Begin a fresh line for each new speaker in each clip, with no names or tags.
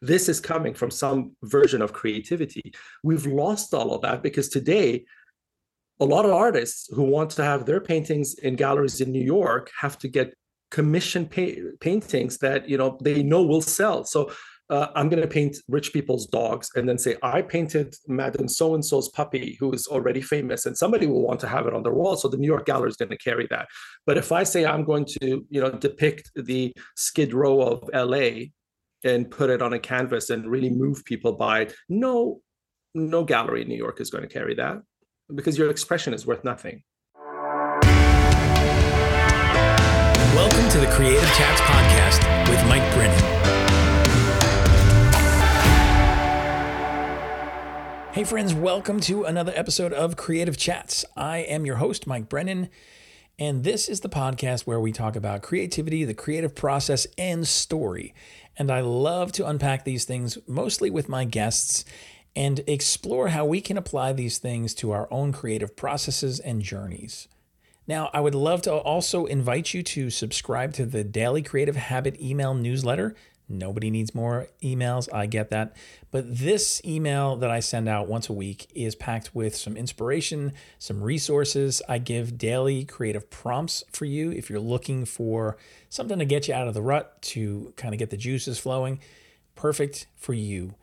this is coming from some version of creativity. We've lost all of that because today, a lot of artists who want to have their paintings in galleries in New York have to get commission pa- paintings that you know they know will sell. So uh, I'm going to paint rich people's dogs and then say, I painted Madame so and so's puppy who is already famous, and somebody will want to have it on their wall. So the New York Gallery is going to carry that. But if I say I'm going to, you know, depict the Skid Row of LA and put it on a canvas and really move people by it, no, no gallery in New York is going to carry that because your expression is worth nothing.
Welcome to the Creative Chats podcast with Mike Brennan. Hey, friends, welcome to another episode of Creative Chats. I am your host, Mike Brennan, and this is the podcast where we talk about creativity, the creative process, and story. And I love to unpack these things mostly with my guests and explore how we can apply these things to our own creative processes and journeys. Now, I would love to also invite you to subscribe to the Daily Creative Habit email newsletter. Nobody needs more emails. I get that. But this email that I send out once a week is packed with some inspiration, some resources. I give daily creative prompts for you if you're looking for something to get you out of the rut, to kind of get the juices flowing. Perfect for you.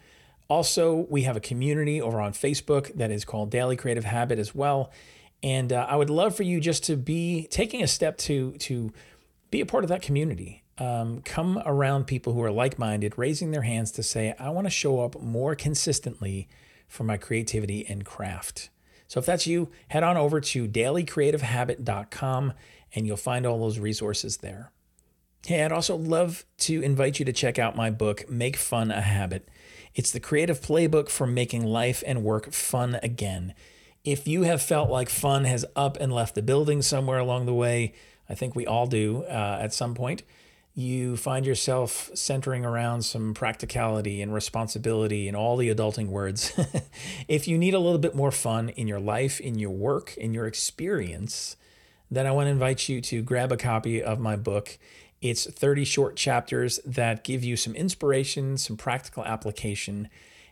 Also, we have a community over on Facebook that is called Daily Creative Habit as well. And uh, I would love for you just to be taking a step to to be a part of that community um, come around people who are like minded, raising their hands to say, I want to show up more consistently for my creativity and craft. So if that's you, head on over to dailycreativehabit.com and you'll find all those resources there. Hey, I'd also love to invite you to check out my book, Make Fun a Habit. It's the creative playbook for making life and work fun again. If you have felt like fun has up and left the building somewhere along the way, I think we all do uh, at some point you find yourself centering around some practicality and responsibility and all the adulting words. if you need a little bit more fun in your life, in your work, in your experience, then I want to invite you to grab a copy of my book. It's 30 short chapters that give you some inspiration, some practical application,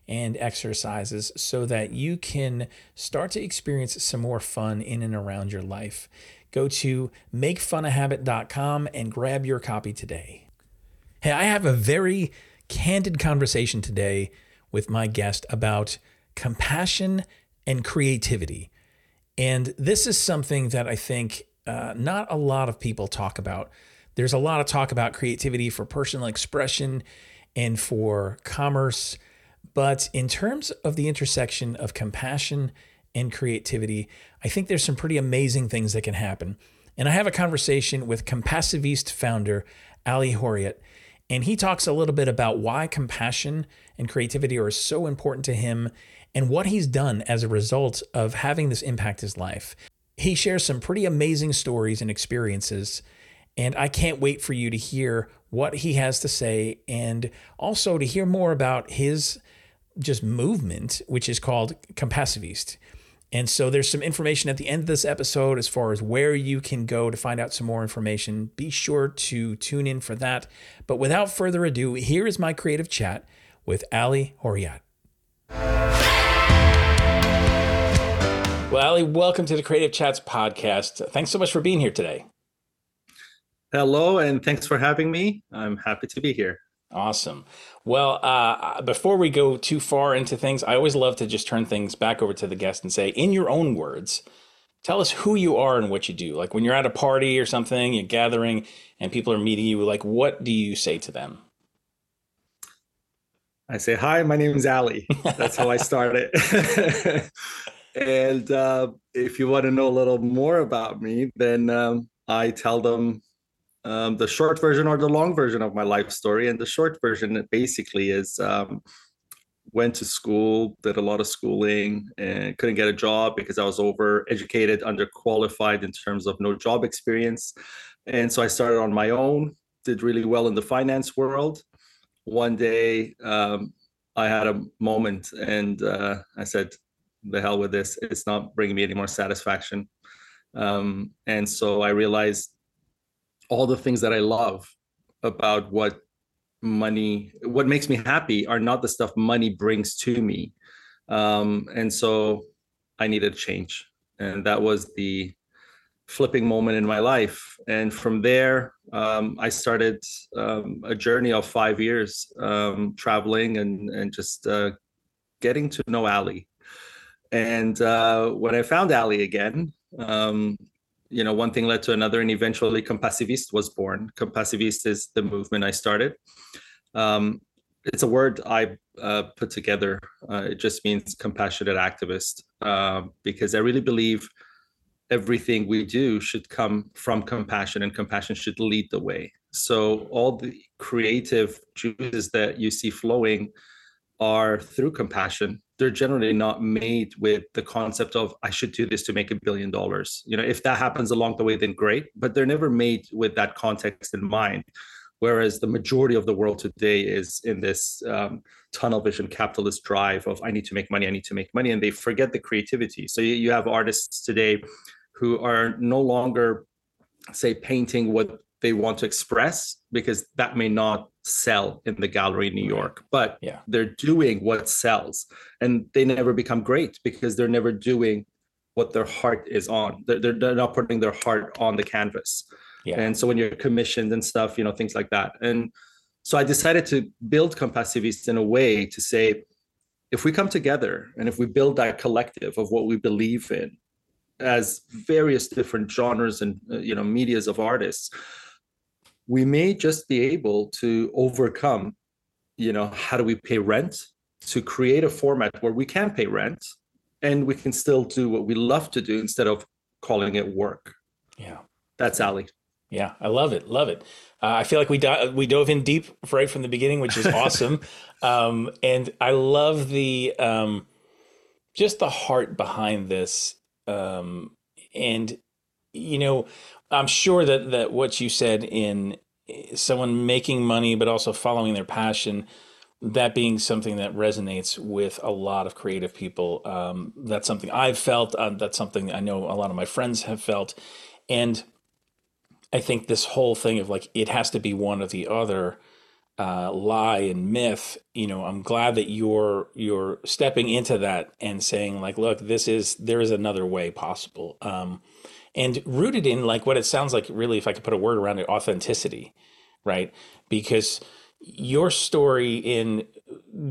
and exercises so that you can start to experience some more fun in and around your life go to makefunahabit.com and grab your copy today. Hey, I have a very candid conversation today with my guest about compassion and creativity. And this is something that I think uh, not a lot of people talk about. There's a lot of talk about creativity for personal expression and for commerce. But in terms of the intersection of compassion and creativity, I think there's some pretty amazing things that can happen. And I have a conversation with Compassivist founder Ali Horriyat, and he talks a little bit about why compassion and creativity are so important to him and what he's done as a result of having this impact his life. He shares some pretty amazing stories and experiences, and I can't wait for you to hear what he has to say and also to hear more about his just movement, which is called Compassivist. And so there's some information at the end of this episode as far as where you can go to find out some more information. Be sure to tune in for that. But without further ado, here is my creative chat with Ali Horriyat. Well, Ali, welcome to the Creative Chats podcast. Thanks so much for being here today.
Hello, and thanks for having me. I'm happy to be here.
Awesome. Well, uh, before we go too far into things, I always love to just turn things back over to the guest and say, in your own words, tell us who you are and what you do. Like when you're at a party or something, you're gathering, and people are meeting you, like what do you say to them?
I say, Hi, my name is Ali. That's how I started. and uh, if you want to know a little more about me, then um, I tell them um, the short version or the long version of my life story. And the short version basically is um, went to school, did a lot of schooling, and couldn't get a job because I was over educated, underqualified in terms of no job experience. And so I started on my own, did really well in the finance world. One day, um, I had a moment and uh, I said, the hell with this. It's not bringing me any more satisfaction. Um, and so I realized all the things that I love about what money what makes me happy are not the stuff money brings to me. Um, and so i needed change. And that was the flipping moment in my life. And from there um, i started um, a journey of five years um, traveling and and just uh, getting to know ali and uh, when i found ali again um, you know, one thing led to another, and eventually Compassivist was born. Compassivist is the movement I started. Um, it's a word I uh, put together. Uh, it just means compassionate activist uh, because I really believe everything we do should come from compassion, and compassion should lead the way. So all the creative juices that you see flowing are through compassion they're generally not made with the concept of i should do this to make a billion dollars. You know if that happens along the way then great but they're never made with that context in mind. Whereas the majority of the world today is in this um, tunnel vision capitalist drive of i need to make money i need to make money and they forget the creativity. So you, you have artists today who are no longer say painting what they want to express because that may not sell in the gallery in New York, but yeah. they're doing what sells and they never become great because they're never doing what their heart is on. They're, they're, they're not putting their heart on the canvas. Yeah. And so when you're commissioned and stuff, you know, things like that. And so I decided to build Compassivist in a way to say, if we come together and if we build that collective of what we believe in as various different genres and uh, you know medias of artists we may just be able to overcome you know how do we pay rent to create a format where we can pay rent and we can still do what we love to do instead of calling it work?
Yeah.
That's ali.
Yeah i love it love it. Uh, i feel like we do- we dove in deep right from the beginning which is awesome. Um, and i love the um, just the heart behind this um, and you know I'm sure that that what you said in eh, someone making money but also following their passion, that being something that resonates with a lot of creative people. Um, that's something I've felt. Uh, that's something I know a lot of my friends have felt, and I think this whole thing of like it has to be one or the other. Uh, lie and myth you know i'm glad that you're you're stepping into that and saying like look this is there is another way possible um, and rooted in like what it sounds like really if i could put a word around it authenticity right because your story in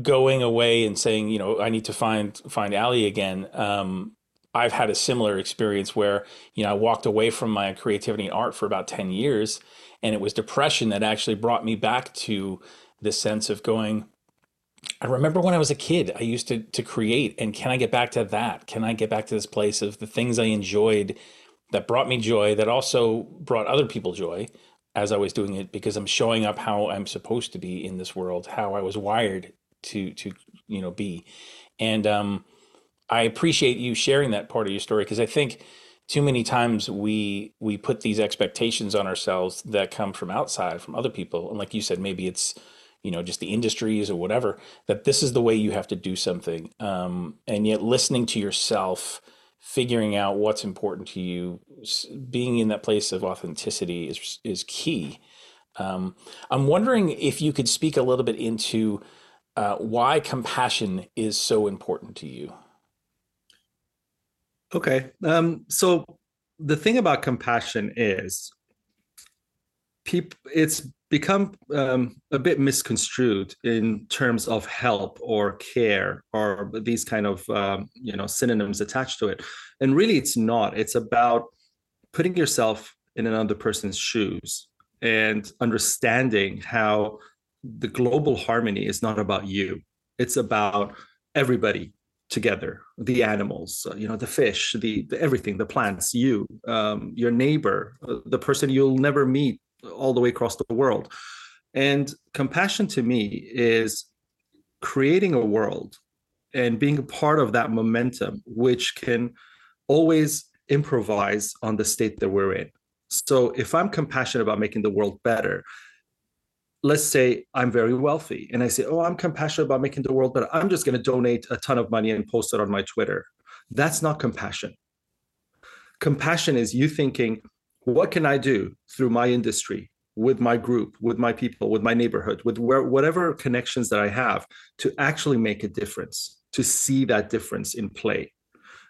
going away and saying you know i need to find find ali again um, i've had a similar experience where you know i walked away from my creativity and art for about 10 years and it was depression that actually brought me back to the sense of going I remember when I was a kid, I used to to create and can I get back to that? Can I get back to this place of the things I enjoyed that brought me joy, that also brought other people joy as I was doing it because I'm showing up how I'm supposed to be in this world, how I was wired to to you know be. And um, I appreciate you sharing that part of your story because I think too many times we we put these expectations on ourselves that come from outside, from other people, and like you said, maybe it's you know just the industries or whatever that this is the way you have to do something, um, and yet listening to yourself figuring out what's important to you, being in that place of authenticity is is key. Um, I'm wondering if you could speak a little bit into uh, why compassion is so important to you.
Okay, um, so the thing about compassion is, people, it's become um, a bit misconstrued in terms of help or care or these kind of um, you know synonyms attached to it. And really it's not. It's about putting yourself in another person's shoes and understanding how the global harmony is not about you. It's about everybody together the animals uh, you know the fish the, the, everything the plants you um, your neighbor uh, the person you'll never meet all the way across the world. And compassion to me is creating a world and being a part of that momentum, which can always improvise on the state that we're in. So if I'm compassionate about making the world better, let's say I'm very wealthy and I say, Oh, I'm compassionate about making the world better. I'm just going to donate a ton of money and post it on my Twitter. That's not compassion. Compassion is you thinking, what can I do through my industry with my group, with my people, with my neighborhood, with where, whatever connections that I have to actually make a difference, to see that difference in play.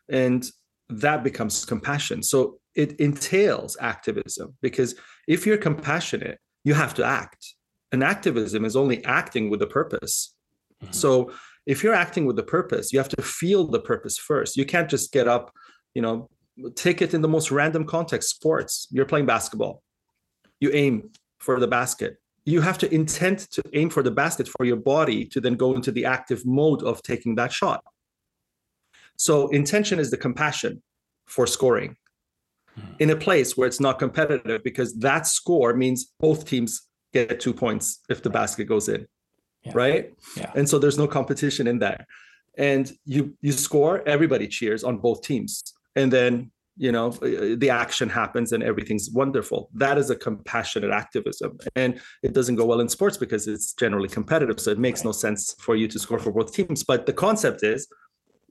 And that becomes compassion. So it entails activism because if you're compassionate, you have to act. And activism is only acting with a purpose. Mm-hmm. So if you're acting with a purpose, you have to feel the purpose first. You can't just get up, you know, take it in the most random context sports. You're playing basketball you aim for the basket. You have to intend to aim for the basket for your body to then go into the active mode of taking that shot. So, intention is the compassion for scoring hmm. in a place where it's not competitive because that score means both teams get two points if the basket goes in. Yeah. Right. Yeah. And so there's no competition in there. And you you score, everybody cheers on both teams. And then you know uh, the action happens and everything's wonderful. That is a compassionate activism. And it doesn't go well in sports because it's generally competitive. So it makes no sense for you to score for both teams. But the concept is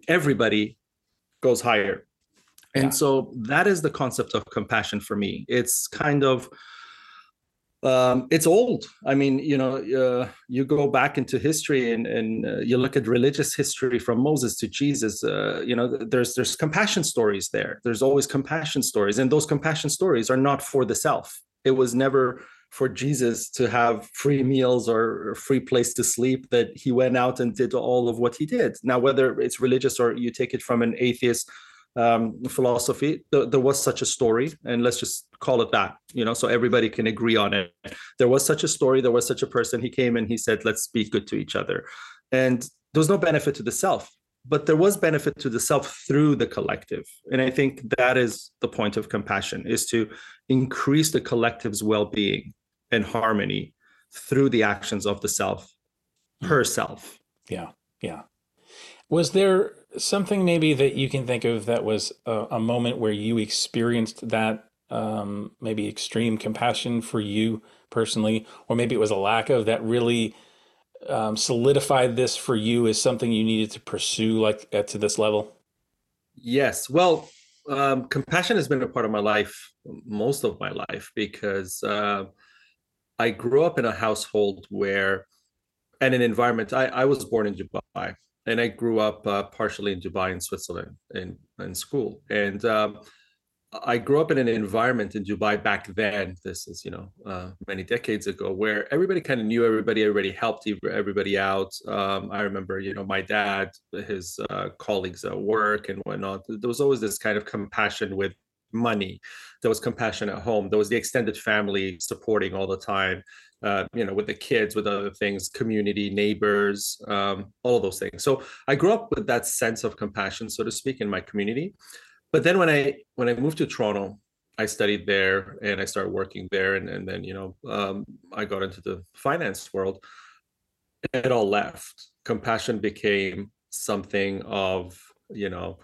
everybody goes higher. And yeah. so that is the concept of compassion for me. It's kind of um, it's old. I mean, you know, uh, you go back into history and, and uh, you look at religious history from Moses to Jesus. Uh, you know, there's there's compassion stories there. There's always compassion stories, and those compassion stories are not for the self. It was never for Jesus to have free meals or free place to sleep that he went out and did all of what he did. Now, whether it's religious or you take it from an atheist um, philosophy, th- there was such a story, and let's just call it that, you know, so everybody can agree on it. There was such a story, there was such a person. He came and he said, "Let's be good to each other," and there was no benefit to the self, but there was benefit to the self through the collective, and I think that is the point of compassion: is to increase the collective's well-being and harmony through the actions of the self, herself.
Yeah, yeah. Was there something maybe that you can think of that was a, a moment where you experienced that um, maybe extreme compassion for you personally, or maybe it was a lack of that really um, solidified this for you as something you needed to pursue like at, to this level?
Yes. Well, um, compassion has been a part of my life most of my life because uh, I grew up in a household where, and an environment. I, I was born in Dubai, and I grew up uh, partially in Dubai and Switzerland in in school, and um, I grew up in an environment in Dubai back then. This is you know uh, many decades ago, where everybody kind of knew everybody, everybody helped everybody out. Um, I remember you know my dad, his uh, colleagues at work and whatnot. There was always this kind of compassion with money. There was compassion at home. There was the extended family supporting all the time uh, you know, with the kids, with other things, community, neighbors, um, all of those things. So I grew up with that sense of compassion, so to speak, in my community. But then when I when I moved to Toronto, I studied there and I started working there, and, and then you know um, I got into the finance world. It all left. Compassion became something of you know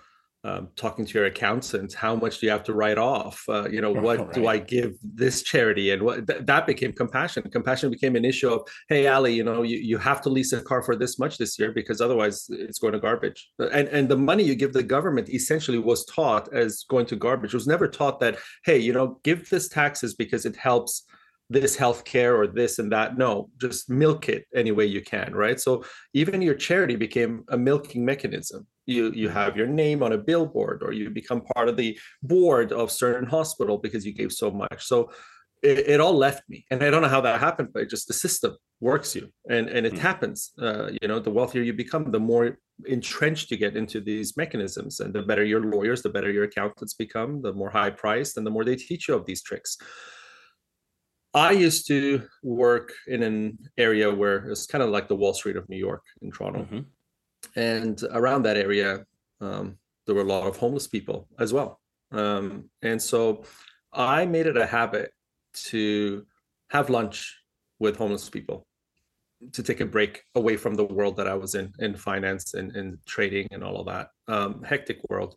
um, talking to your accountants how much do you have to write off? Uh, you know what right. do i give this charity? And what th- that became compassion. Compassion became an issue of hey ali you know you, you have to lease a car for this much this year because otherwise it's going to garbage. And and the money you give the government essentially was taught as going to garbage. It was never taught that hey you know give this taxes because it helps this healthcare or this and that. No, just milk it any way you can, right? So even your charity became a milking mechanism. You you have your name on a billboard, or you become part of the board of certain hospital because you gave so much. So it, it all left me, and I don't know how that happened, but just the system works you, and and it mm. happens. Uh, you know, the wealthier you become, the more entrenched you get into these mechanisms, and the better your lawyers, the better your accountants become, the more high priced, and the more they teach you of these tricks. I used to work in an area where it's kind of like the Wall Street of New York in Toronto. Mm-hmm. And around that area, um, there were a lot of homeless people as well. Um, and so I made it a habit to have lunch with homeless people to take a break away from the world that I was in, in finance and, and trading and all of that um, hectic world.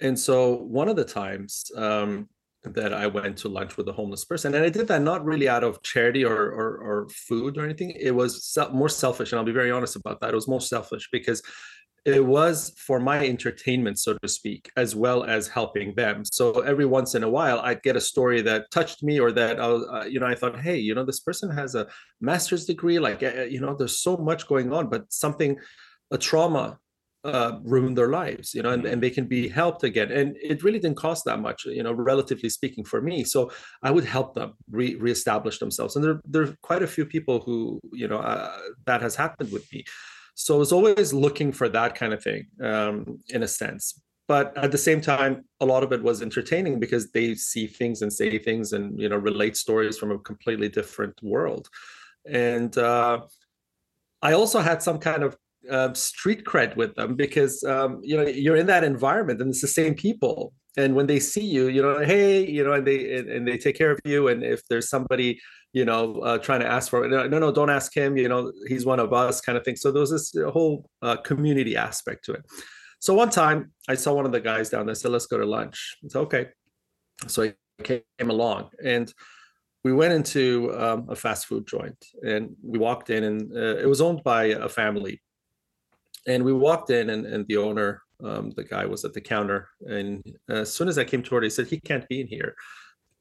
And so one of the times, um, that I went to lunch with a homeless person, and I did that not really out of charity or or, or food or anything. It was more selfish, and I'll be very honest about that. It was more selfish because it was for my entertainment, so to speak, as well as helping them. So every once in a while, I'd get a story that touched me, or that I was, uh, you know, I thought, hey, you know, this person has a master's degree, like, uh, you know, there's so much going on, but something, a trauma uh, ruined their lives, you know, and, and they can be helped again. And it really didn't cost that much, you know, relatively speaking for me. So I would help them re- reestablish themselves. And there, there are quite a few people who, you know, uh, that has happened with me. So I was always looking for that kind of thing, um, in a sense. But at the same time, a lot of it was entertaining because they see things and say things and you know relate stories from a completely different world. And uh, I also had some kind of uh, street cred with them because um, you know you're in that environment and it's the same people and when they see you you know hey you know and they and, and they take care of you and if there's somebody you know, uh, trying to ask for it. No, no, don't ask him. You know, he's one of us, kind of thing. So there was this whole uh, community aspect to it. So one time, I saw one of the guys down there. Said, "Let's go to lunch." It's okay. So I came along, and we went into um, a fast food joint, and we walked in, and uh, it was owned by a family. And we walked in, and, and the owner, um, the guy was at the counter, and as soon as I came toward, he said, "He can't be in here."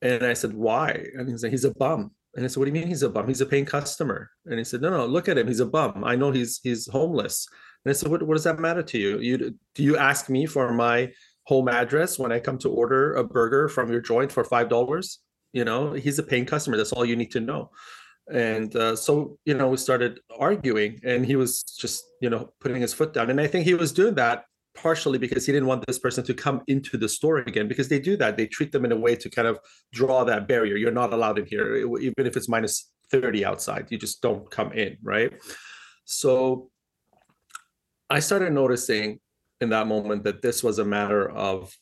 And I said, "Why?" And he's like, "He's a bum." And I said, "What do you mean he's a bum? He's a paying customer." And he said, "No, no, look at him. He's a bum. I know he's he's homeless." And I said, "What what does that matter to you? You do you ask me for my home address when I come to order a burger from your joint for five dollars? You know, he's a paying customer. That's all you need to know." And uh, so, you know, we started arguing, and he was just, you know, putting his foot down. And I think he was doing that partially because he didn't want this person to come into the store again because they do that. They treat them in a way to kind of draw that barrier. You're not allowed in here even if it's minus 30 outside. You just don't come in right? So i started noticing in that moment that this was a matter of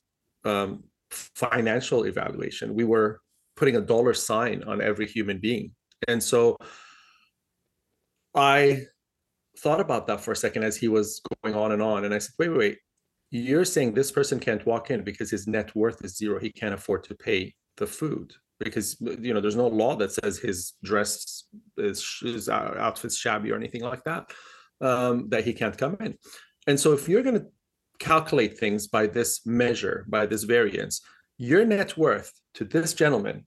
um, financial evaluation. We were putting a dollar sign on every human being and so i thought about that for a second as he was going on and on. And i said wait wait wait. You're saying this person can't walk in because his net worth is zero. He can't afford to pay the food because you know there's no law that says his dress is his outfit's shabby or anything like that um, that he can't come in. And so if you're going to calculate things by this measure by this variance your net worth to this gentleman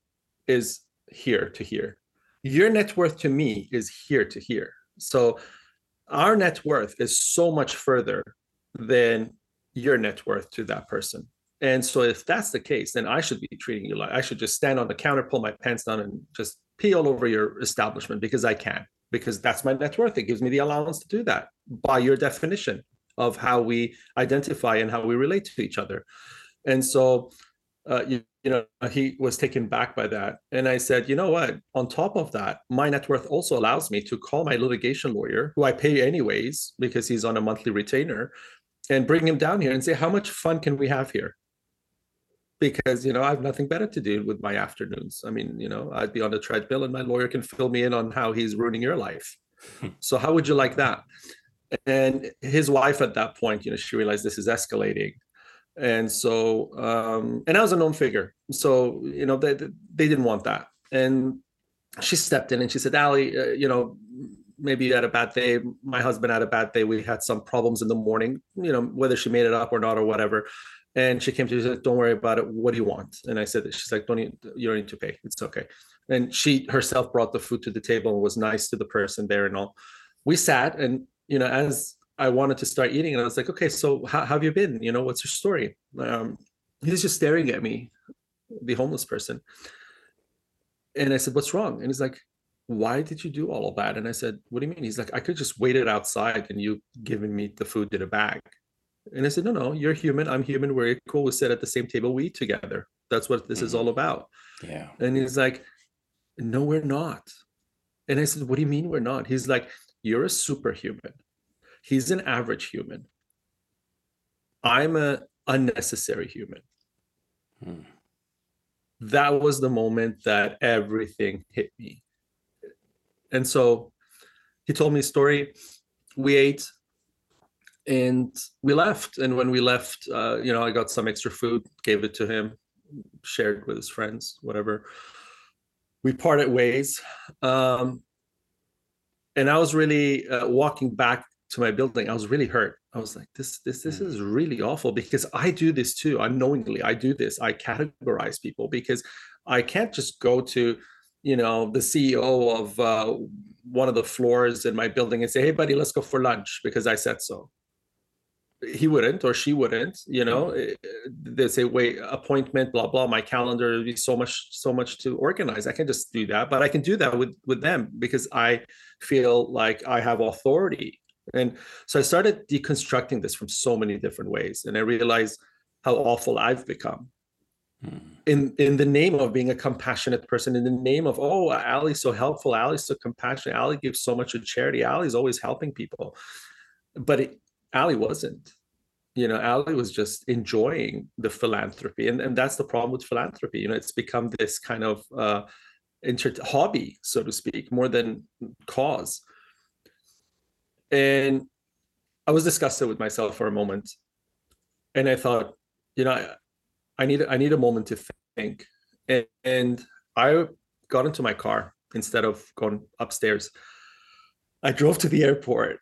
is here to here your net worth to me is here to here so our net worth is so much further than your net worth to that person. And so if that's the case, then I should be treating you like I should just stand on the counter, pull my pants down, and just pee all over your establishment because I can, because that's my net worth. It gives me the allowance to do that by your definition of how we identify and how we relate to each other. And so uh, you, you know, he was taken back by that. And I said, you know what? On top of that, my net worth also allows me to call my litigation lawyer, who I pay anyways because he's on a monthly retainer, and bring him down here and say, how much fun can we have here? Because, you know, I have nothing better to do with my afternoons. I mean, you know, I'd be on the treadmill and my lawyer can fill me in on how he's ruining your life. so how would you like that? And his wife at that point, you know, she realized this is escalating and so um and i was a known figure. So you know they they didn't want that. And she stepped in and she said ali uh, you know maybe you had a bad day. My husband had a bad day. We had some problems in the morning you know whether she made it up or not or whatever. And she came to me and said don't worry about it. What do you want? And i said she's like don't need, you don't need to pay. It's okay. And she herself brought the food to the table and was nice to the person there and all. We sat and you know as I wanted to start eating, and I was like, okay, so how, how have you been? You know, what's your story? Um, he's just staring at me, the homeless person. And I said, what's wrong? And he's like, why did you do all of that? And I said, what do you mean? He's like, I could just wait it outside and you giving me the food in a bag. And I said, no, no, you're human. I'm human. We're equal. We sit at the same table. We eat together. That's what this mm-hmm. is all about.
Yeah.
And he's like, no, we're not. And I said, what do you mean we're not? He's like, you're a superhuman he's an average human. I'm a unnecessary human. Hmm. that was the moment that everything hit me. And so he told me a story. We ate and we left. And when we left uh, you know i got some extra food gave it to him shared with his friends whatever. We parted ways. Um, and i was really uh, walking back to my building, I was really hurt I was like, this, this, this is really awful because I do this too. Unknowingly, I do this. I categorize people because I can't just go to, you know, the CEO of uh, one of the floors in my building and say, "Hey, buddy, let's go for lunch," because I said so. He wouldn't, or she wouldn't. You know, eh, they say, "Wait, appointment, blah blah." My calendar would be so much, so much to organize. I can just do that, but I can do that with with them because I feel like I have authority and so I started deconstructing this from so many different ways. And I realized how awful I've become. Hmm. In in the name of being a compassionate person, in the name of, oh, Ali's so helpful, Ali's so compassionate, Ali gives so much to charity, Ali's always helping people. But it, Ali wasn't. You know, Ali was just enjoying the philanthropy. And, and that's the problem with philanthropy. You know, it's become this kind of uh, inter- hobby, so to speak, more than cause and I was disgusted with myself for a moment, and I thought, you know, I, I need I need a moment to think, and, and I got into my car instead of going upstairs. I drove to the airport,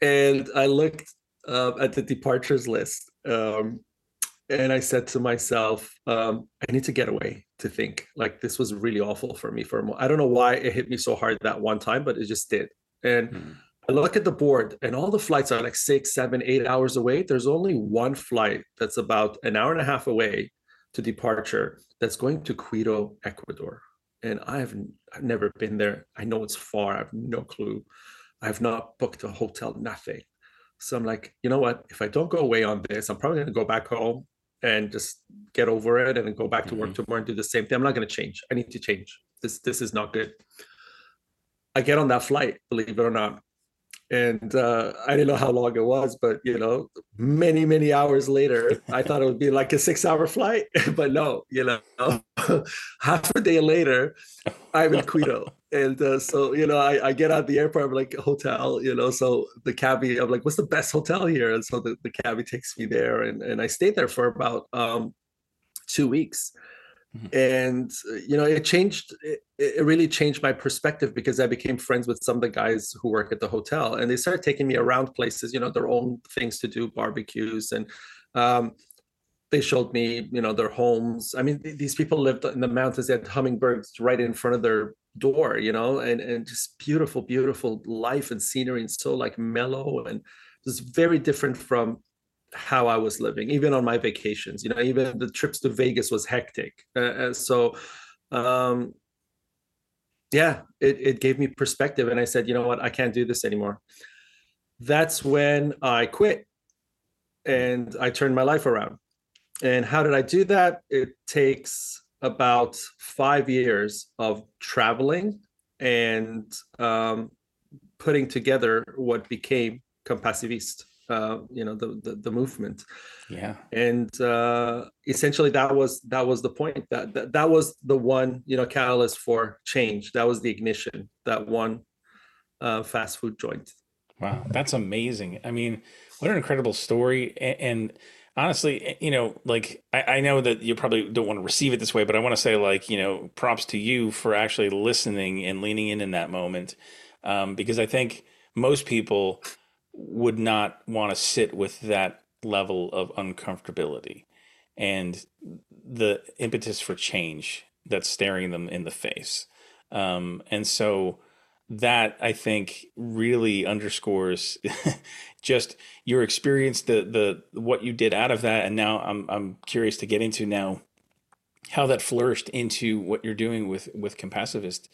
and I looked uh, at the departures list, um, and I said to myself, um, I need to get away to think. Like this was really awful for me for a moment. I don't know why it hit me so hard that one time, but it just did, and. Mm I look at the board and all the flights are like six, seven, eight hours away. There's only one flight that's about an hour and a half away to departure that's going to Quito, Ecuador. And I've, I've never been there. I know it's far. I have no clue. I've not booked a hotel, nothing. So I'm like, you know what? If I don't go away on this, I'm probably going to go back home and just get over it and go back to work mm-hmm. tomorrow and do the same thing. I'm not going to change. I need to change. This this is not good. I get on that flight, believe it or not, and uh, I didn't know how long it was, but you know, many many hours later, I thought it would be like a six-hour flight, but no, you know, half a day later, I'm in Quito, and uh, so you know, I, I get out the airport, I'm like hotel, you know, so the cabbie, I'm like, what's the best hotel here? And so the, the cabbie takes me there, and and I stayed there for about um, two weeks Mm-hmm. and uh, you know it changed it, it, really changed my perspective because i became friends with some of the guys who work at the hotel and they started taking me around places you know their own things to do barbecues and um, they showed me you know their homes i mean th- these people lived in the mountains they had hummingbirds right in front of their door you know and and just beautiful beautiful life and scenery and so like mellow and just very different from how I was living, even on my vacations. You know, even the trips to Vegas was hectic. Uh, so, um, yeah, it, it gave me perspective. And I said, you know what, I can't do this anymore. That's when I quit and I turned my life around. And how did I do that? It takes about five years of traveling and um, putting together what became Compassivist uh, you know the, the, the movement.
Yeah.
And uh essentially that was that was the point that, that that was the one you know catalyst for change. That was the ignition that one uh fast food joint.
Wow that's amazing. I mean what an incredible story. And, and honestly eh, you know like I, I, know that you probably don't want to receive it this way but i want to say like you know props to you for actually listening and leaning in in that moment. Um, because i think most people would not want to sit with that level of uncomfortability and the impetus for change that's staring them in the face. Um, and so that I think really underscores just your experience, the the what you did out of that, and now I'm I'm curious to get into now how that flourished into what you're doing with with Compassivist.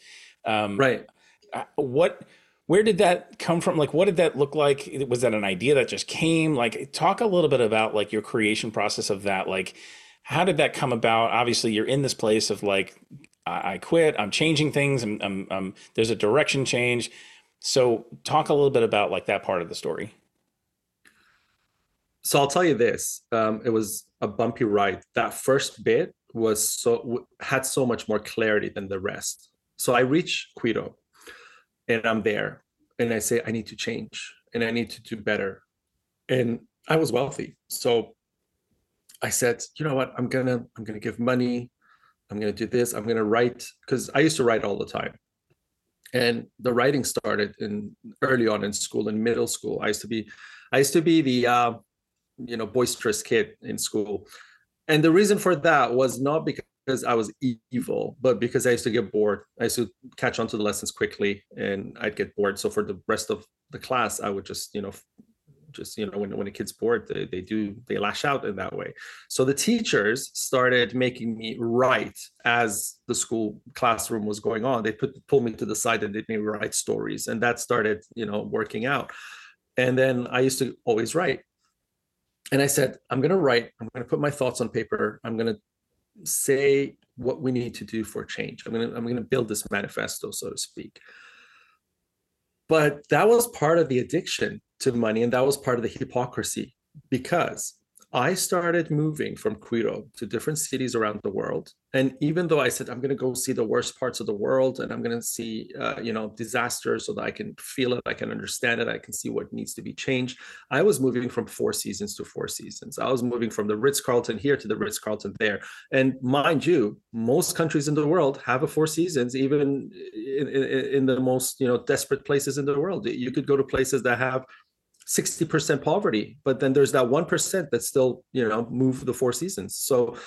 Um, right.
Uh, what where did that come from? Like what did that look like? Was that an idea that just came? Like talk a little bit about like your creation process of that. Like how did that come about? Obviously you're in this place of like i, I quit i'm changing things I'm, I'm, I'm, there's a direction change. So talk a little bit about like that part of the story.
So i'll tell you this um, it was a bumpy ride. That first bit was so had so much more clarity than the rest. So i reached quito and I'm there and I say, I need to change and I need to do better. And I was wealthy. So I said, you know what? I'm gonna, I'm gonna give money. I'm gonna do this. I'm gonna write because I used to write all the time. and the writing started in early on in school in middle school i used to be i used to be the uh, you know boisterous kid in school and the reason for that was not because i was evil but because i used to get bored i used to catch on to the lessons quickly and i'd get bored. So for the rest of the class i would just you know just you know when, when a kid's bored they, they do they lash out in that way. So the teachers started making me write as the school classroom was going on. They put pulled me to the side and did me write stories and that started you know working out. And then i used to always write. And i said i'm going to write i'm going to put my thoughts on paper i'm going to say what we need to do for change i'm to i'm to build this manifesto so to speak but that was part of the addiction to money. And that was part of the hypocrisy because I started moving from Quito to different cities around the world. And even though I said, I'm going to go see the worst parts of the world and I'm going to see, uh, you know, disasters so that I can feel it, I can understand it, I can see what needs to be changed. I was moving from four seasons to four seasons. I was moving from the Ritz Carlton here to the Ritz Carlton there. And mind you, most countries in the world have a four seasons, even in, in, in the most, you know, desperate places in the world. You could go to places that have 60% poverty but then there's that 1% that still you know move the four seasons. So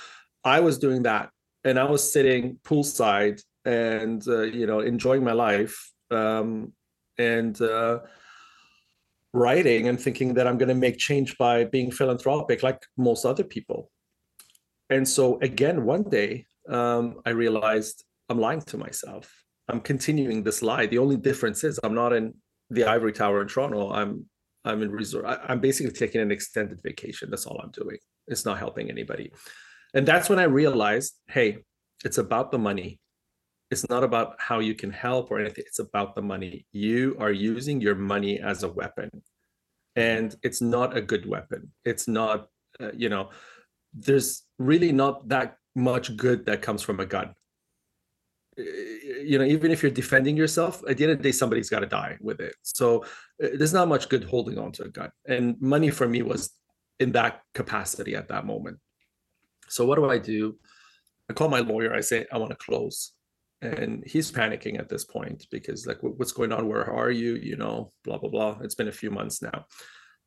i was doing that and i was sitting poolside and uh, you know enjoying my life um, and uh, writing and thinking that i'm going to make change by being philanthropic like most other people. And so again one day um, i realized i'm lying to myself. I'm continuing this lie. The only difference is i'm not in the ivory tower in toronto. I'm I'm in resort. I, I'm basically taking an extended vacation. That's all I'm doing. It's not helping anybody. And that's when I realized, hey, it's about the money. It's not about how you can help or anything. It's about the money. You are using your money as a weapon. And it's not a good weapon. It's not, uh, you know, there's really not that much good that comes from a gun you know even if you're defending yourself at the end of the day somebody's got to die with it. So uh, there's not much good holding on to a gun. And money for me was in that capacity at that moment. So what do i do? I call my lawyer. I say i want to close. And he's panicking at this point because like what's going on? Where are you? You know blah blah blah. It's been a few months now.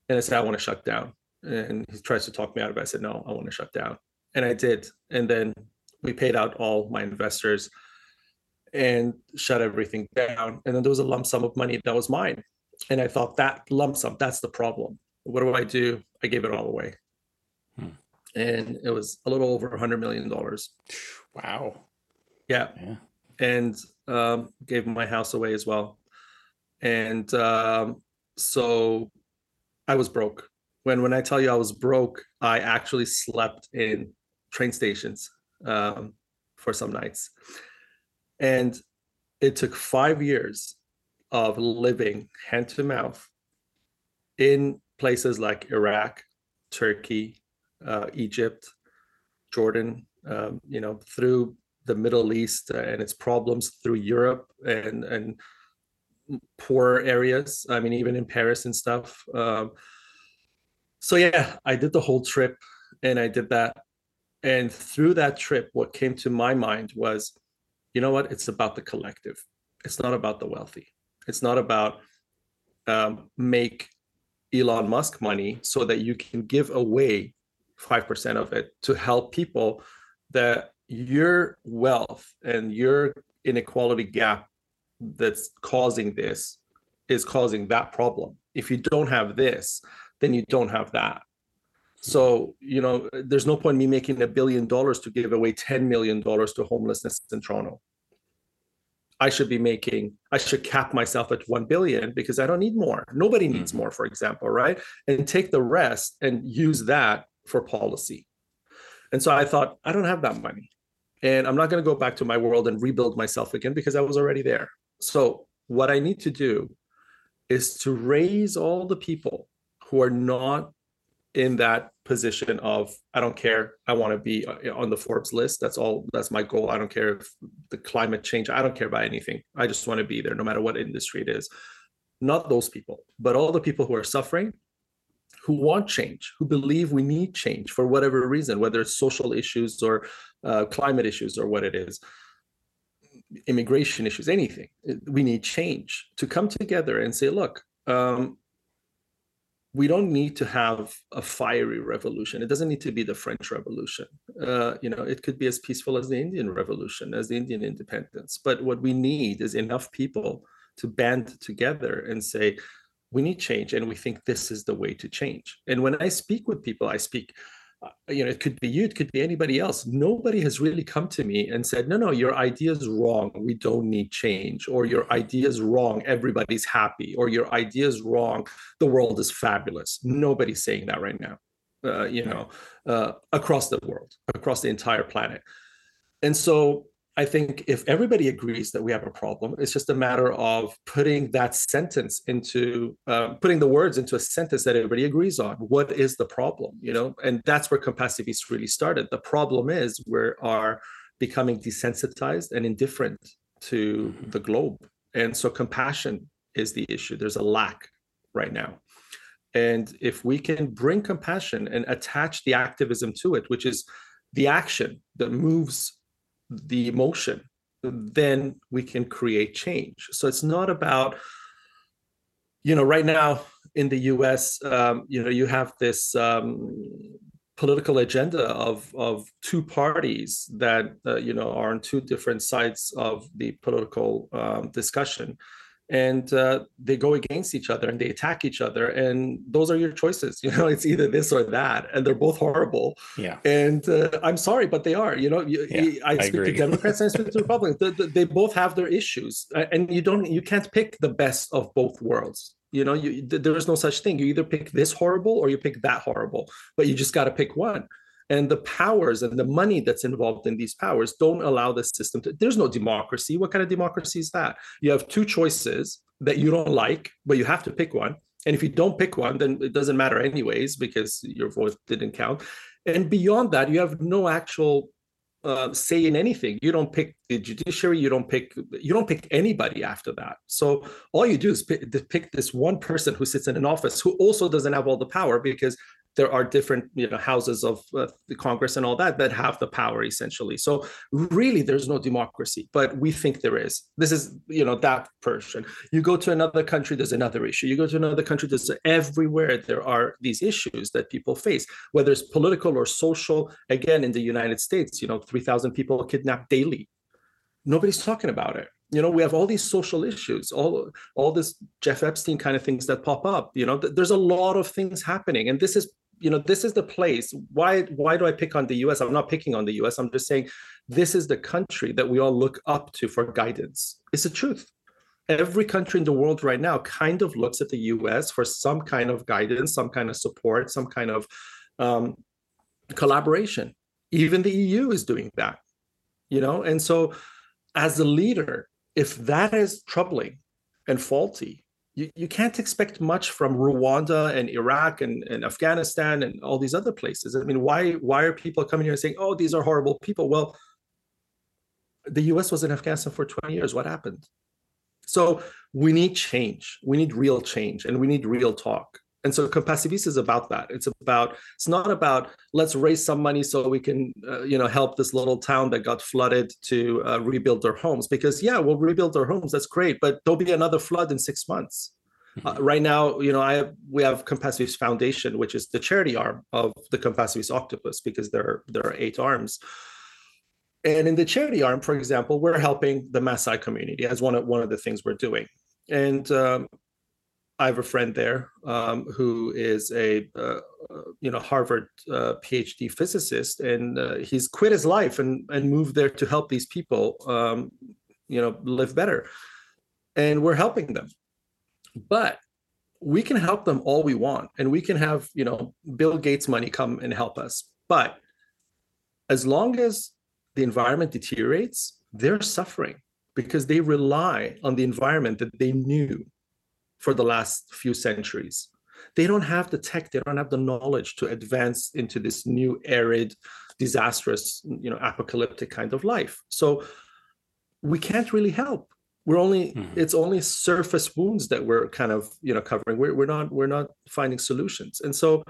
And i said i want to shut down. And he tries to talk me out of it. I said no i want to shut down. And i did. And then we paid out all my investors and shut everything down. And then there was a lump sum of money that was mine. And I thought that lump sum, that's the problem. What do I do? I gave it all away. Hmm. And it was a little over a hundred million dollars.
Wow.
Yeah. yeah. And um, gave my house away as well. And um, so I was broke. When when I tell you I was broke, I actually slept in train stations um, for some nights and it took five years of living hand to mouth in places like Iraq, Turkey, uh, Egypt, Jordan, um, you know, through the Middle East and its problems through Europe and and poor areas. I mean, even in Paris and stuff. Um, so yeah, I did the whole trip, and I did that. And through that trip, what came to my mind was you know what? It's about the collective. It's not about the wealthy. It's not about um, make Elon Musk money so that you can give away 5% of it to help people that your wealth and your inequality gap that's causing this is causing that problem. If you don't have this, then you don't have that. So, you know, there's no point me making a billion dollars to give away $10 million to homelessness in Toronto. I should be making, I should cap myself at 1 billion because I don't need more. Nobody needs mm-hmm. more, for example, right? And take the rest and use that for policy. And so I thought, I don't have that money. And I'm not going to go back to my world and rebuild myself again because I was already there. So, what I need to do is to raise all the people who are not in that position of I don't care. I want to be uh, on the Forbes list. That's all. That's my goal. I don't care if the climate change. I don't care about anything. I just want to be there, no matter what industry it is. Not those people, but all the people who are suffering, who want change, who believe we need change for whatever reason, whether it's social issues or uh, climate issues or what it is. immigration issues, anything. We need change to come together and say, look, um, we don't need to have a fiery revolution. It doesn't need to be the French Revolution. Uh, you know, it could be as peaceful as the Indian Revolution, as the Indian independence. But what we need is enough people to band together and say, we need change, and we think this is the way to change. And when I speak with people, I speak you know, it could be you, it could be anybody else. Nobody has really come to me and said, no, no, your idea is wrong. We don't need change. Or your idea is wrong. Everybody's happy. Or your idea is wrong. The world is fabulous. Nobody's saying that right now, uh, you know, uh, across the world, across the entire planet. And so I think if everybody agrees that we have a problem, it's just a matter of putting that sentence into uh, putting the words into a sentence that everybody agrees on. What is the problem? You know, and that's where Compassivist really started. The problem is we are becoming desensitized and indifferent to the globe, and so compassion is the issue. There's a lack right now. And if we can bring compassion and attach the activism to it, which is the action that moves the emotion, then we can create change. So it's not about, you know, right now in the US, um, you know, you have this um, political agenda of of two parties that uh, you know are on two different sides of the political um, discussion and uh, they go against each other and they attack each other and those are your choices you know it's either this or that and they're both horrible.
Yeah.
And uh, i'm sorry but they are you know you, yeah, i speak to democrats and i speak to republicans they, they, both have their issues and you don't you can't pick the best of both worlds you know you, there is no such thing you either pick this horrible or you pick that horrible but you just got to pick one and the powers and the money that's involved in these powers don't allow the system to there's no democracy. What kind of democracy is that? You have two choices that you don't like but you have to pick one. And if you don't pick one then it doesn't matter anyways because your vote didn't count. And beyond that you have no actual uh, say in anything. You don't pick the judiciary. You don't pick you don't pick anybody after that. So all you do is pick, pick this one person who sits in an office who also doesn't have all the power because there are different you know houses of uh, the congress and all that that have the power essentially. So really there's no democracy but we think there is. This is you know that person. You go to another country there's another issue. You go to another country there's everywhere there are these issues that people face whether it's political or social. Again in the united states you know 3000 people kidnapped daily. Nobody's talking about it. You know we have all these social issues all all this jeff epstein kind of things that pop up you know. Th- there's a lot of things happening and this is you know this is the place. Why why do i pick on the us i'm not picking on the us i'm just saying this is the country that we all look up to for guidance. It's the truth. Every country in the world right now kind of looks at the us for some kind of guidance some kind of support some kind of um, collaboration. Even the eu is doing that you know? And so as a leader if that is troubling and faulty you, you can't expect much from Rwanda and Iraq and, and Afghanistan and all these other places. I mean, why why are people coming here and saying, "Oh, these are horrible people"? Well, the U.S. was in Afghanistan for 20 years. What happened? So we need change. We need real change, and we need real talk. And so Compassivist is about that. It's about it's not about let's raise some money so we can uh, you know help this little town that got flooded to uh, rebuild their homes because yeah we'll rebuild their homes that's great but there'll be another flood in six months. Uh, mm-hmm. right now, you know, I have, we have Compassivist Foundation, which is the charity arm of the Compassivist Octopus, because there are, there are eight arms. And in the charity arm, for example, we're helping the Maasai community as one of one of the things we're doing. And um, I have a friend there um, who is a uh, uh you know Harvard uh, PhD physicist, and uh, he's quit his life and and moved there to help these people, um, you know, live better. And we're helping them, but we can help them all we want, and we can have you know Bill Gates money come and help us, but as long as the environment deteriorates, they're suffering because they rely on the environment that they knew for the last few centuries. They don't have the tech, they don't have the knowledge to advance into this new arid, disastrous, you know, apocalyptic kind of life. So we can't really help. We're only mm-hmm. it's only surface wounds that we're kind of you know covering. We're, we're not we're not finding solutions. And so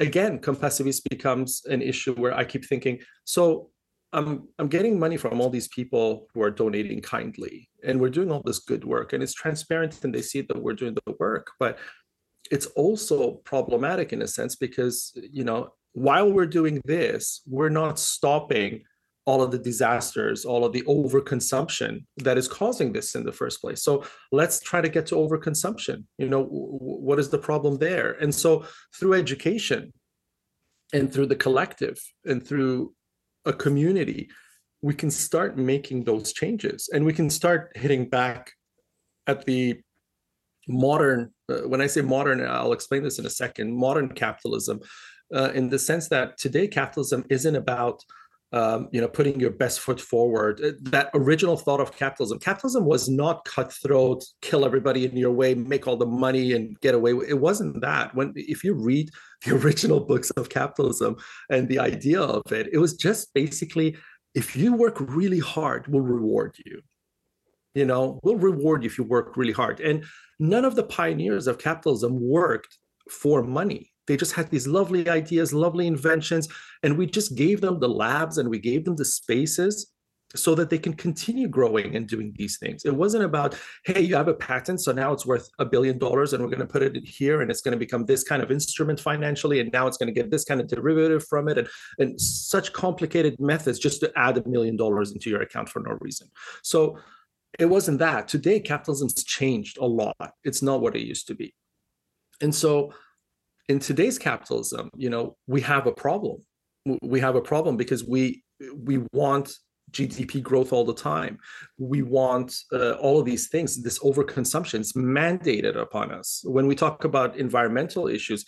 again, Compassivist becomes an issue where I keep thinking, so I'm I'm getting money from all these people who are donating kindly, and we're doing all this good work, and it's transparent, and they see that we're doing the work. But it's also problematic in a sense because you know while we're doing this, we're not stopping all of the disasters, all of the overconsumption that is causing this in the first place. So let's try to get to overconsumption. You know, what is the problem there? And so through education and through the collective and through a community, we can start making those changes and we can start hitting back at the modern, uh, when I say modern, I'll explain this in a second, modern capitalism, uh, in the sense that today capitalism isn't about um, you know, putting your best foot forward. Uh, that original thought of capitalism, capitalism was not cutthroat, kill everybody in your way, make all the money and get away. It wasn't that. When if you read the original books of capitalism and the idea of it, it was just basically if you work really hard, we'll reward you. You know, we'll reward you if you work really hard. And none of the pioneers of capitalism worked for money they just had these lovely ideas, lovely inventions, and we just gave them the labs and we gave them the spaces so that they can continue growing and doing these things. It wasn't about, hey, you have a patent, so now it's worth a billion dollars and we're going to put it here and it's going to become this kind of instrument financially and now it's going to get this kind of derivative from it and, and such complicated methods just to add a million dollars into your account for no reason. So it wasn't that. Today, capitalism's changed a lot. It's not what it used to be. And so in today's capitalism you know we have a problem we have a problem because we we want gdp growth all the time. We want uh, all of these things this overconsumption is mandated upon us. When we talk about environmental issues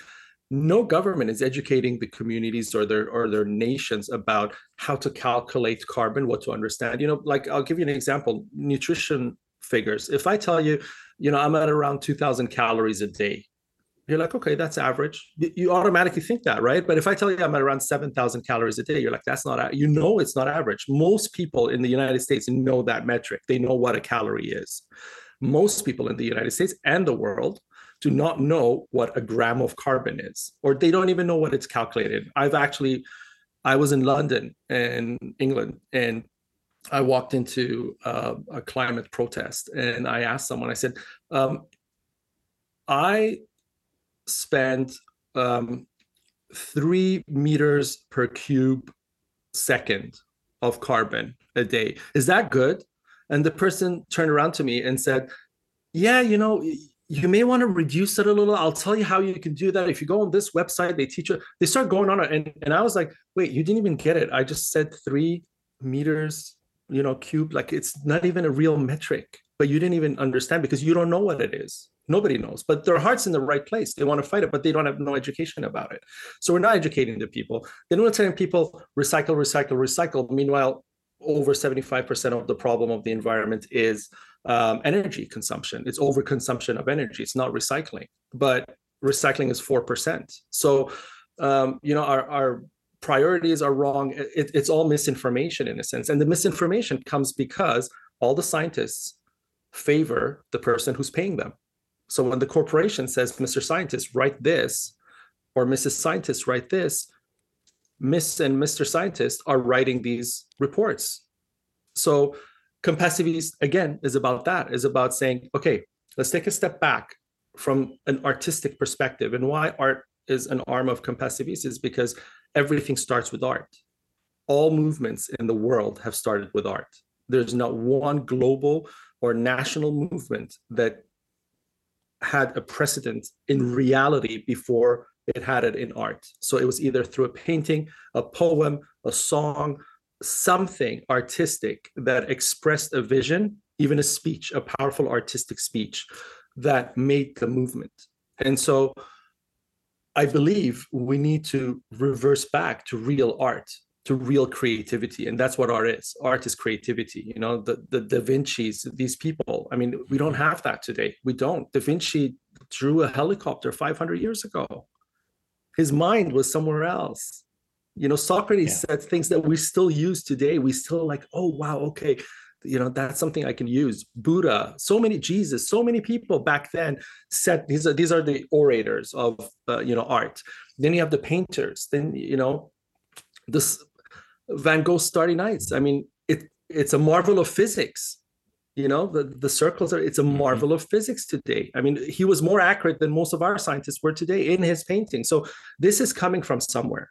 no government is educating the communities or their or their nations about how to calculate carbon what to understand. You know like i'll give you an example nutrition figures. If i tell you you know i'm at around 2000 calories a day you're like, okay, that's average. You automatically think that, right? But if I tell you I'm at around 7,000 calories a day, you're like, that's not, you know, it's not average. Most people in the United States know that metric. They know what a calorie is. Most people in the United States and the world do not know what a gram of carbon is, or they don't even know what it's calculated. I've actually, I was in London in England, and I walked into uh, a climate protest, and I asked someone, I said, um, I spend um, three meters per cube second of carbon a day. Is that good? And the person turned around to me and said, Yeah, you know, you may want to reduce it a little. I'll tell you how you can do that. If you go on this website, they teach you, they start going on it. And, and I was like, wait, you didn't even get it. I just said three meters, you know, cube. Like it's not even a real metric, but you didn't even understand because you don't know what it is. Nobody knows, but their heart's in the right place. They want to fight it, but they don't have no education about it. So we're not educating the people. Then we're telling people recycle, recycle, recycle. Meanwhile, over 75% of the problem of the environment is um, energy consumption. It's overconsumption of energy. It's not recycling, but recycling is 4%. So, um, you know, our, our priorities are wrong. It, it's all misinformation in a sense. And the misinformation comes because all the scientists favor the person who's paying them. So when the corporation says, Mr. Scientist, write this, or Mrs. Scientist, write this, Miss and Mr. Scientist are writing these reports. So Compassivist, again, is about that, is about saying, okay, let's take a step back from an artistic perspective. And why art is an arm of Compassivist is because everything starts with art. All movements in the world have started with art. There's not one global or national movement that had a precedent in reality before it had it in art. So it was either through a painting, a poem, a song, something artistic that expressed a vision, even a speech, a powerful artistic speech that made the movement. And so I believe we need to reverse back to real art to real creativity and that's what art is. Art is creativity you know? The the da vinci's these people i mean we don't have that today. We don't. Da vinci drew a helicopter 500 years ago. His mind was somewhere else. You know socrates yeah. said things that we still use today. We still like oh wow okay you know that's something i can use. Buddha so many jesus so many people back then said these are these are the orators of uh, you know art. Then you have the painters. Then you know this van gogh's starry nights. I mean it it's a marvel of physics. You know the, the circles are it's a
Mm-hmm.
marvel of physics today. I mean he was more accurate than most of our scientists were today in his painting. So this is coming from somewhere.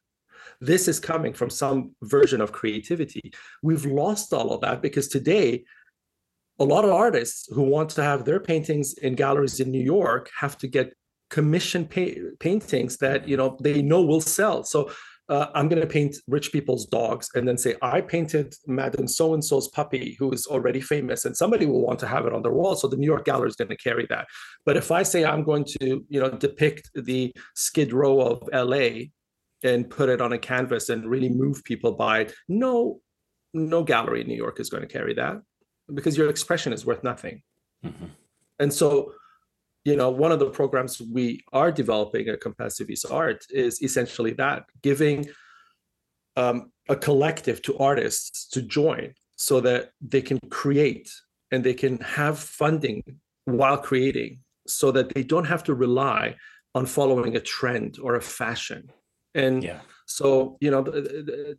This is coming from some version of creativity. We've lost all of that because today a lot of artists who want to have their paintings in galleries in new york have to get commission pa- paintings that you know they know will sell. So uh, I'm going to paint rich people's dogs and then say, I painted Madame so and so's puppy who is already famous, and somebody will want to have it on their wall. So the New York Gallery is going to carry that. But if I say I'm going to, you know, depict the Skid Row of LA and put it on a canvas and really move people by it, no, no gallery in New York is going to carry that because your expression is worth nothing.
Mhm.
And so you know one of the programs we are developing at Compassivist Art is essentially that giving um, a collective to artists to join so that they can create and they can have funding while creating so that they don't have to rely on following a trend or a fashion and
Yeah.
so you know the- the- the-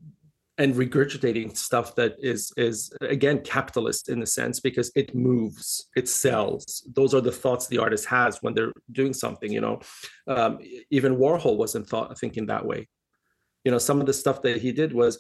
and regurgitating stuff that is is again capitalist in a sense because it moves it sells. Those are the thoughts the artist has when they're doing something you know? Um, even warhol wasn't thought thinking that way. You know some of the stuff that he did was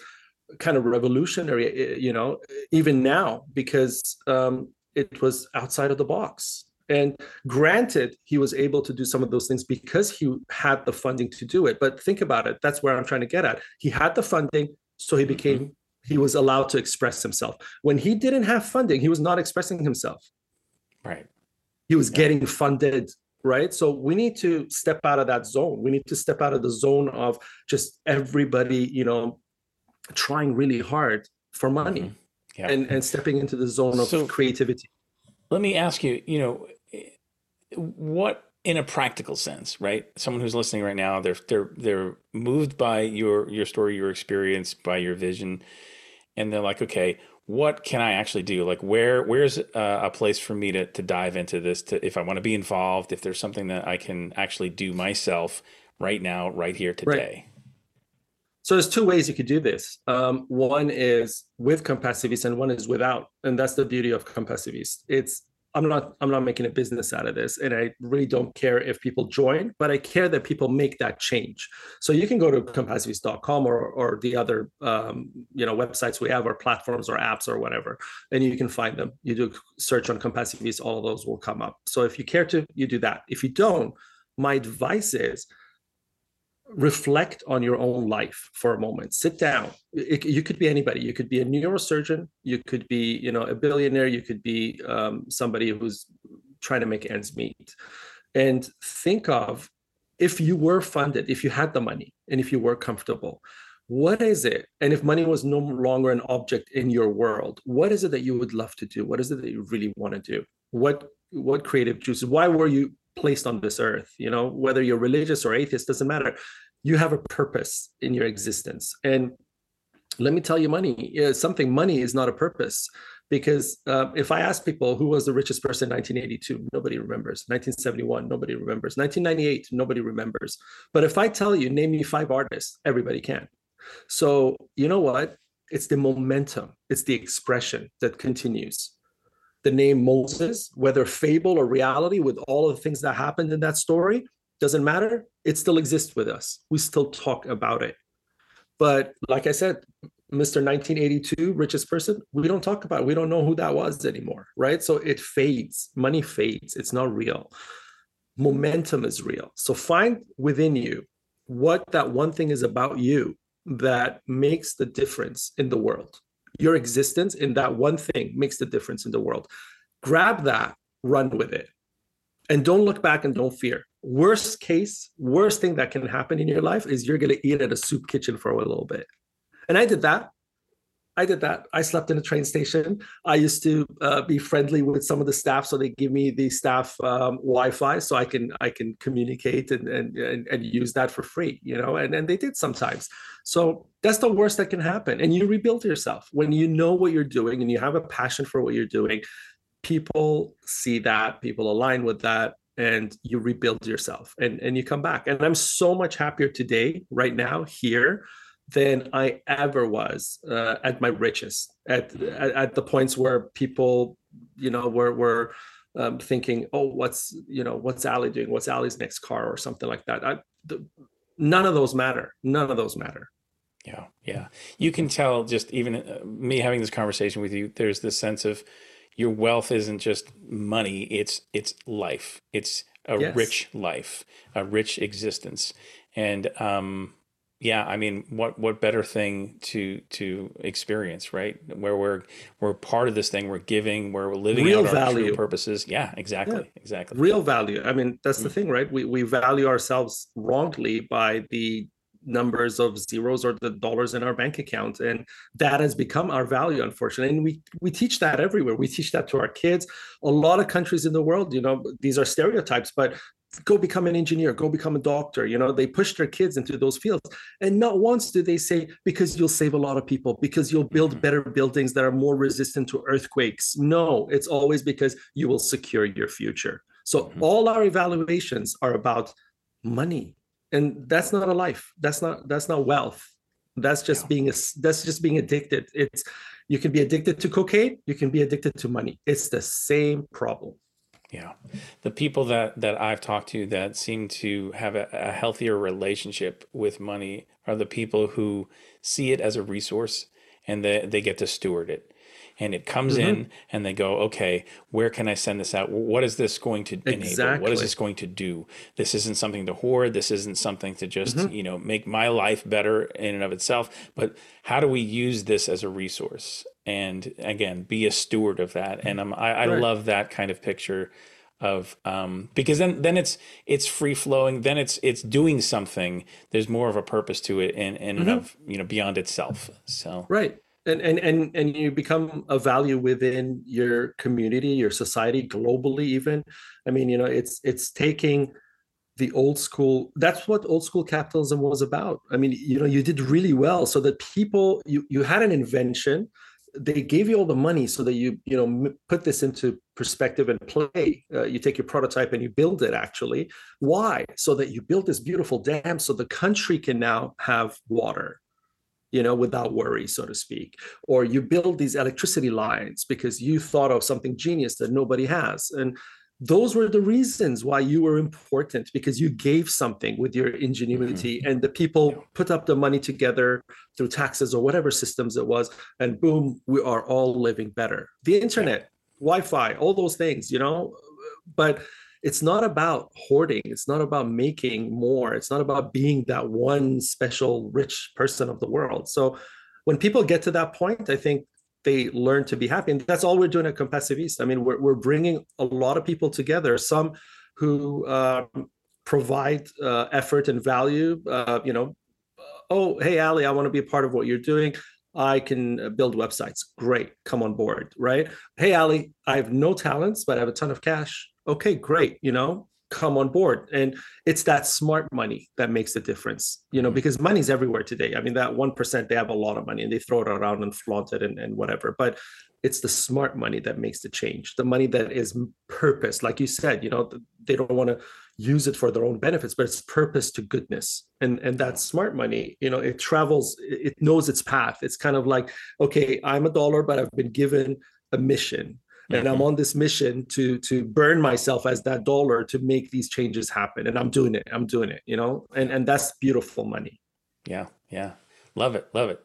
kind of revolutionary eh, you know even now because um, it was outside of the box. And granted he was able to do some of those things because he had the funding to do it. But think about it that's where i'm trying to get at. He had the funding so he became he was allowed to express himself when he didn't have funding he was not expressing himself
Right.
he was
Yeah.
getting funded right so we need to step out of that zone we need to step out of the zone of just everybody you know trying really hard for money
Mhm. Yeah.
and and stepping into the zone of
So-
creativity
Let me ask you, you know, what in a practical sense, right? Someone who's listening right now, they're they're they're moved by your your story, your experience, by your vision, and they're like, okay, what can I actually do? Like, where where's uh, a place for me to to dive into this? To if I want to be involved, if there's something that I can actually do myself right now, right here today.
So there's two ways you could do this. Um, one is with Compassivist and one is without, and that's the beauty of Compassivist. It's I'm not I'm not making a business out of this, and I really don't care if people join, but I care that people make that change. So you can go to compassiviste.com or or the other um, you know websites we have, or platforms, or apps, or whatever, and you can find them. You do search on Compassivist, all of those will come up. So if you care to, you do that. If you don't, my advice is reflect on your own life for a moment. Sit down. It, you could be anybody. You could be a neurosurgeon. You could be you know a billionaire. You could be um, somebody who's trying to make ends meet. And think of if you were funded if you had the money and if you were comfortable what is it? And if money was no longer an object in your world what is it that you would love to do? What is it that you really want to do? What what creative juices? Why were you placed on this earth you know whether you're religious or atheist doesn't matter. You have a purpose in your existence. And let me tell you money is something money is not a purpose because uh, if i ask people who was the richest person in 1982 nobody remembers. 1971 nobody remembers. 1998 nobody remembers. But if i tell you name me five artists everybody can. So you know what? It's the momentum. It's the expression that continues the name Moses, whether fable or reality, with all of the things that happened in that story, doesn't matter. It still exists with us. We still talk about it. But like I said, Mr. 1982, richest person, we don't talk about it. We don't know who that was anymore, right? So it fades. Money fades. It's not real. Momentum is real. So find within you what that one thing is about you that makes the difference in the world your existence in that one thing makes the difference in the world. Grab that, run with it, and don't look back and don't fear. Worst case, worst thing that can happen in your life is you're going to eat at a soup kitchen for a little bit. And I did that. I did that. I slept in a train station. I used to uh, be friendly with some of the staff, so they give me the staff um, Wi-Fi, so I can I can communicate and, and and and use that for free, you know. And and they did sometimes. So that's the worst that can happen. And you rebuild yourself when you know what you're doing and you have a passion for what you're doing. People see that, people align with that, and you rebuild yourself and and you come back. And I'm so much happier today, right now, here than I ever was uh, at my richest, at, at, at the points where people, you know, were were um, thinking, oh, what's you know, what's Ali doing? What's Ali's next car or something like that? I, the, none of those matter. None of those matter.
Yeah, yeah. You can tell just even uh, me having this conversation with you. There's this sense of your wealth isn't just money; it's it's life. It's a yes. rich life, a rich existence, and um, yeah, I mean, what what better thing to to experience, right? Where we're we're part of this thing, we're giving, where we're living Real out value. our true purposes. Yeah, exactly, yeah. exactly.
Real value. I mean, that's the mm. thing, right? We we value ourselves wrongly by the numbers of zeros or the dollars in our bank account and that has become our value unfortunately and we we teach that everywhere we teach that to our kids a lot of countries in the world you know these are stereotypes but go become an engineer go become a doctor you know they push their kids into those fields. And not once do they say because you'll save a lot of people because you'll build mm-hmm. better buildings that are more resistant to earthquakes. No it's always because you will secure your future. So mm-hmm. all our evaluations are about money. And that's not a life. That's not that's not wealth. That's just yeah. being a that's just being addicted. It's you can be addicted to cocaine you can be addicted to money. It's the same problem
yeah. The people that, that I've talked to that seem to have a, a, healthier relationship with money are the people who see it as a resource and they, they get to steward it. And it comes mm-hmm. in and they go, okay, where can I send this out? What is this going to enable? Exactly. What is this going to do? This isn't something to hoard. This isn't something to just, mm-hmm. you know, make my life better in and of itself. But how do we use this as a resource? And again be a steward of that. And um, I, I right. love that kind of picture of um, because then then it's it's free flowing then it's it's doing something. There's more of a purpose to it and and mm-hmm. of you know beyond itself. So.
Right. And and and and you become a value within your community your society globally even. I mean you know it's it's taking the old school that's what old school capitalism was about. I mean you know you did really well so that people you you had an invention they gave you all the money so that you you know put this into perspective and play. Uh, you take your prototype and you build it actually. Why? So that you build this beautiful dam so the country can now have water you know without worry so to speak. Or you build these electricity lines because you thought of something genius that nobody has. And those were the reasons why you were important because you gave something with your ingenuity mm-hmm. and the people put up the money together through taxes or whatever systems it was and boom we are all living better the internet yeah. wi-fi all those things you know but it's not about hoarding it's not about making more it's not about being that one special rich person of the world so when people get to that point i think they learn to be happy. And that's all we're doing at Compassivist. I mean, we're, we're bringing a lot of people together, some who uh, provide uh, effort and value. Uh, you know, oh, hey, Ali, I want to be a part of what you're doing. I can uh, build websites. Great. Come on board. Right. Hey, Ali, I have no talents, but I have a ton of cash. Okay, great. You know, come on board. And it's that smart money that makes the difference you know mm-hmm. because money's everywhere today. I mean that 1% they have a lot of money and they throw it around and flaunt it and, and whatever but it's the smart money that makes the change the money that is purpose. Like you said you know they don't want to use it for their own benefits but it's purpose to goodness. And and that smart money you know it travels it knows its path. It's kind of like okay i'm a dollar but i've been given a mission and mm-hmm. i'm on this mission to to burn myself as that dollar to make these changes happen and i'm doing it i'm doing it you know and and that's beautiful money
yeah yeah love it love it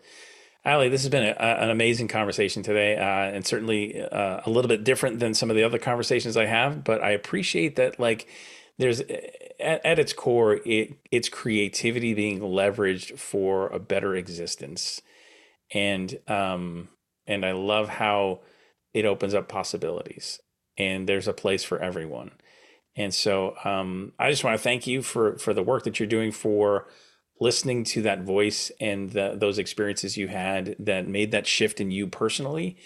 Ali, this has been a, an amazing conversation today, uh, and certainly uh, a little bit different than some of the other conversations I have. But I appreciate that, like, there's at, at its core, it, it's creativity being leveraged for a better existence, and um, and I love how it opens up possibilities and there's a place for everyone. And so um, I just want to thank you for for the work that you're doing for listening to that voice and the, those experiences you had that made that shift in you personally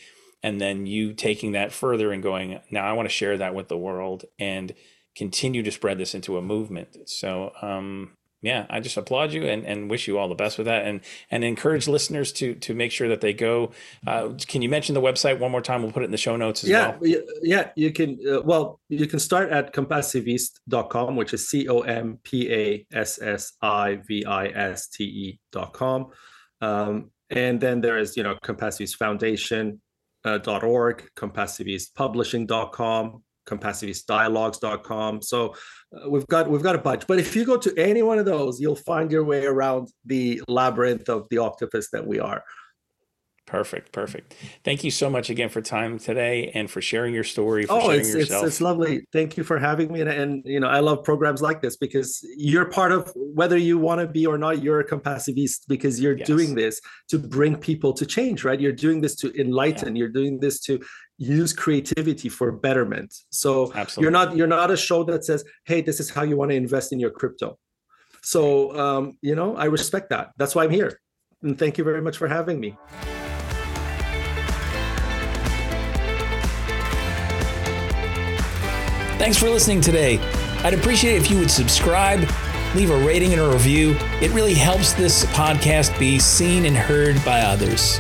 and then you taking that further and going now i want to share that with the world and continue to spread this into a movement so um, yeah, I just applaud you and, and wish you all the best with that, and and encourage listeners to to make sure that they go. Uh, can you mention the website one more time? We'll put it in the show notes as
yeah, well. Yeah, you can. Uh, well, you can start at compassiviste.com, which is c o m p a s s i v i s t e.com. Um, and then there is, you know, Compassivist Foundation uh, .org, CapacityPublishing.com, CapacityDialogues.com. So uh, we've got we've got a bunch. But if you go to any one of those, you'll find your way around the labyrinth of the octopus that we are.
Perfect, perfect. Thank you so much again for time today and for sharing your story. For
oh, it's, it's, it's lovely. Thank you for having me, and, and you know I love programs like this because you're part of whether you want to be or not. You're a compassivist because you're yes. doing this to bring people to change, right? You're doing this to enlighten. Yeah. You're doing this to use creativity for betterment. So Absolutely. you're not you're not a show that says, "Hey, this is how you want to invest in your crypto." So um, you know I respect that. That's why I'm here, and thank you very much for having me.
Thanks for listening today. I'd appreciate it if you would subscribe, leave a rating and a review. It really helps this podcast be seen and heard by others.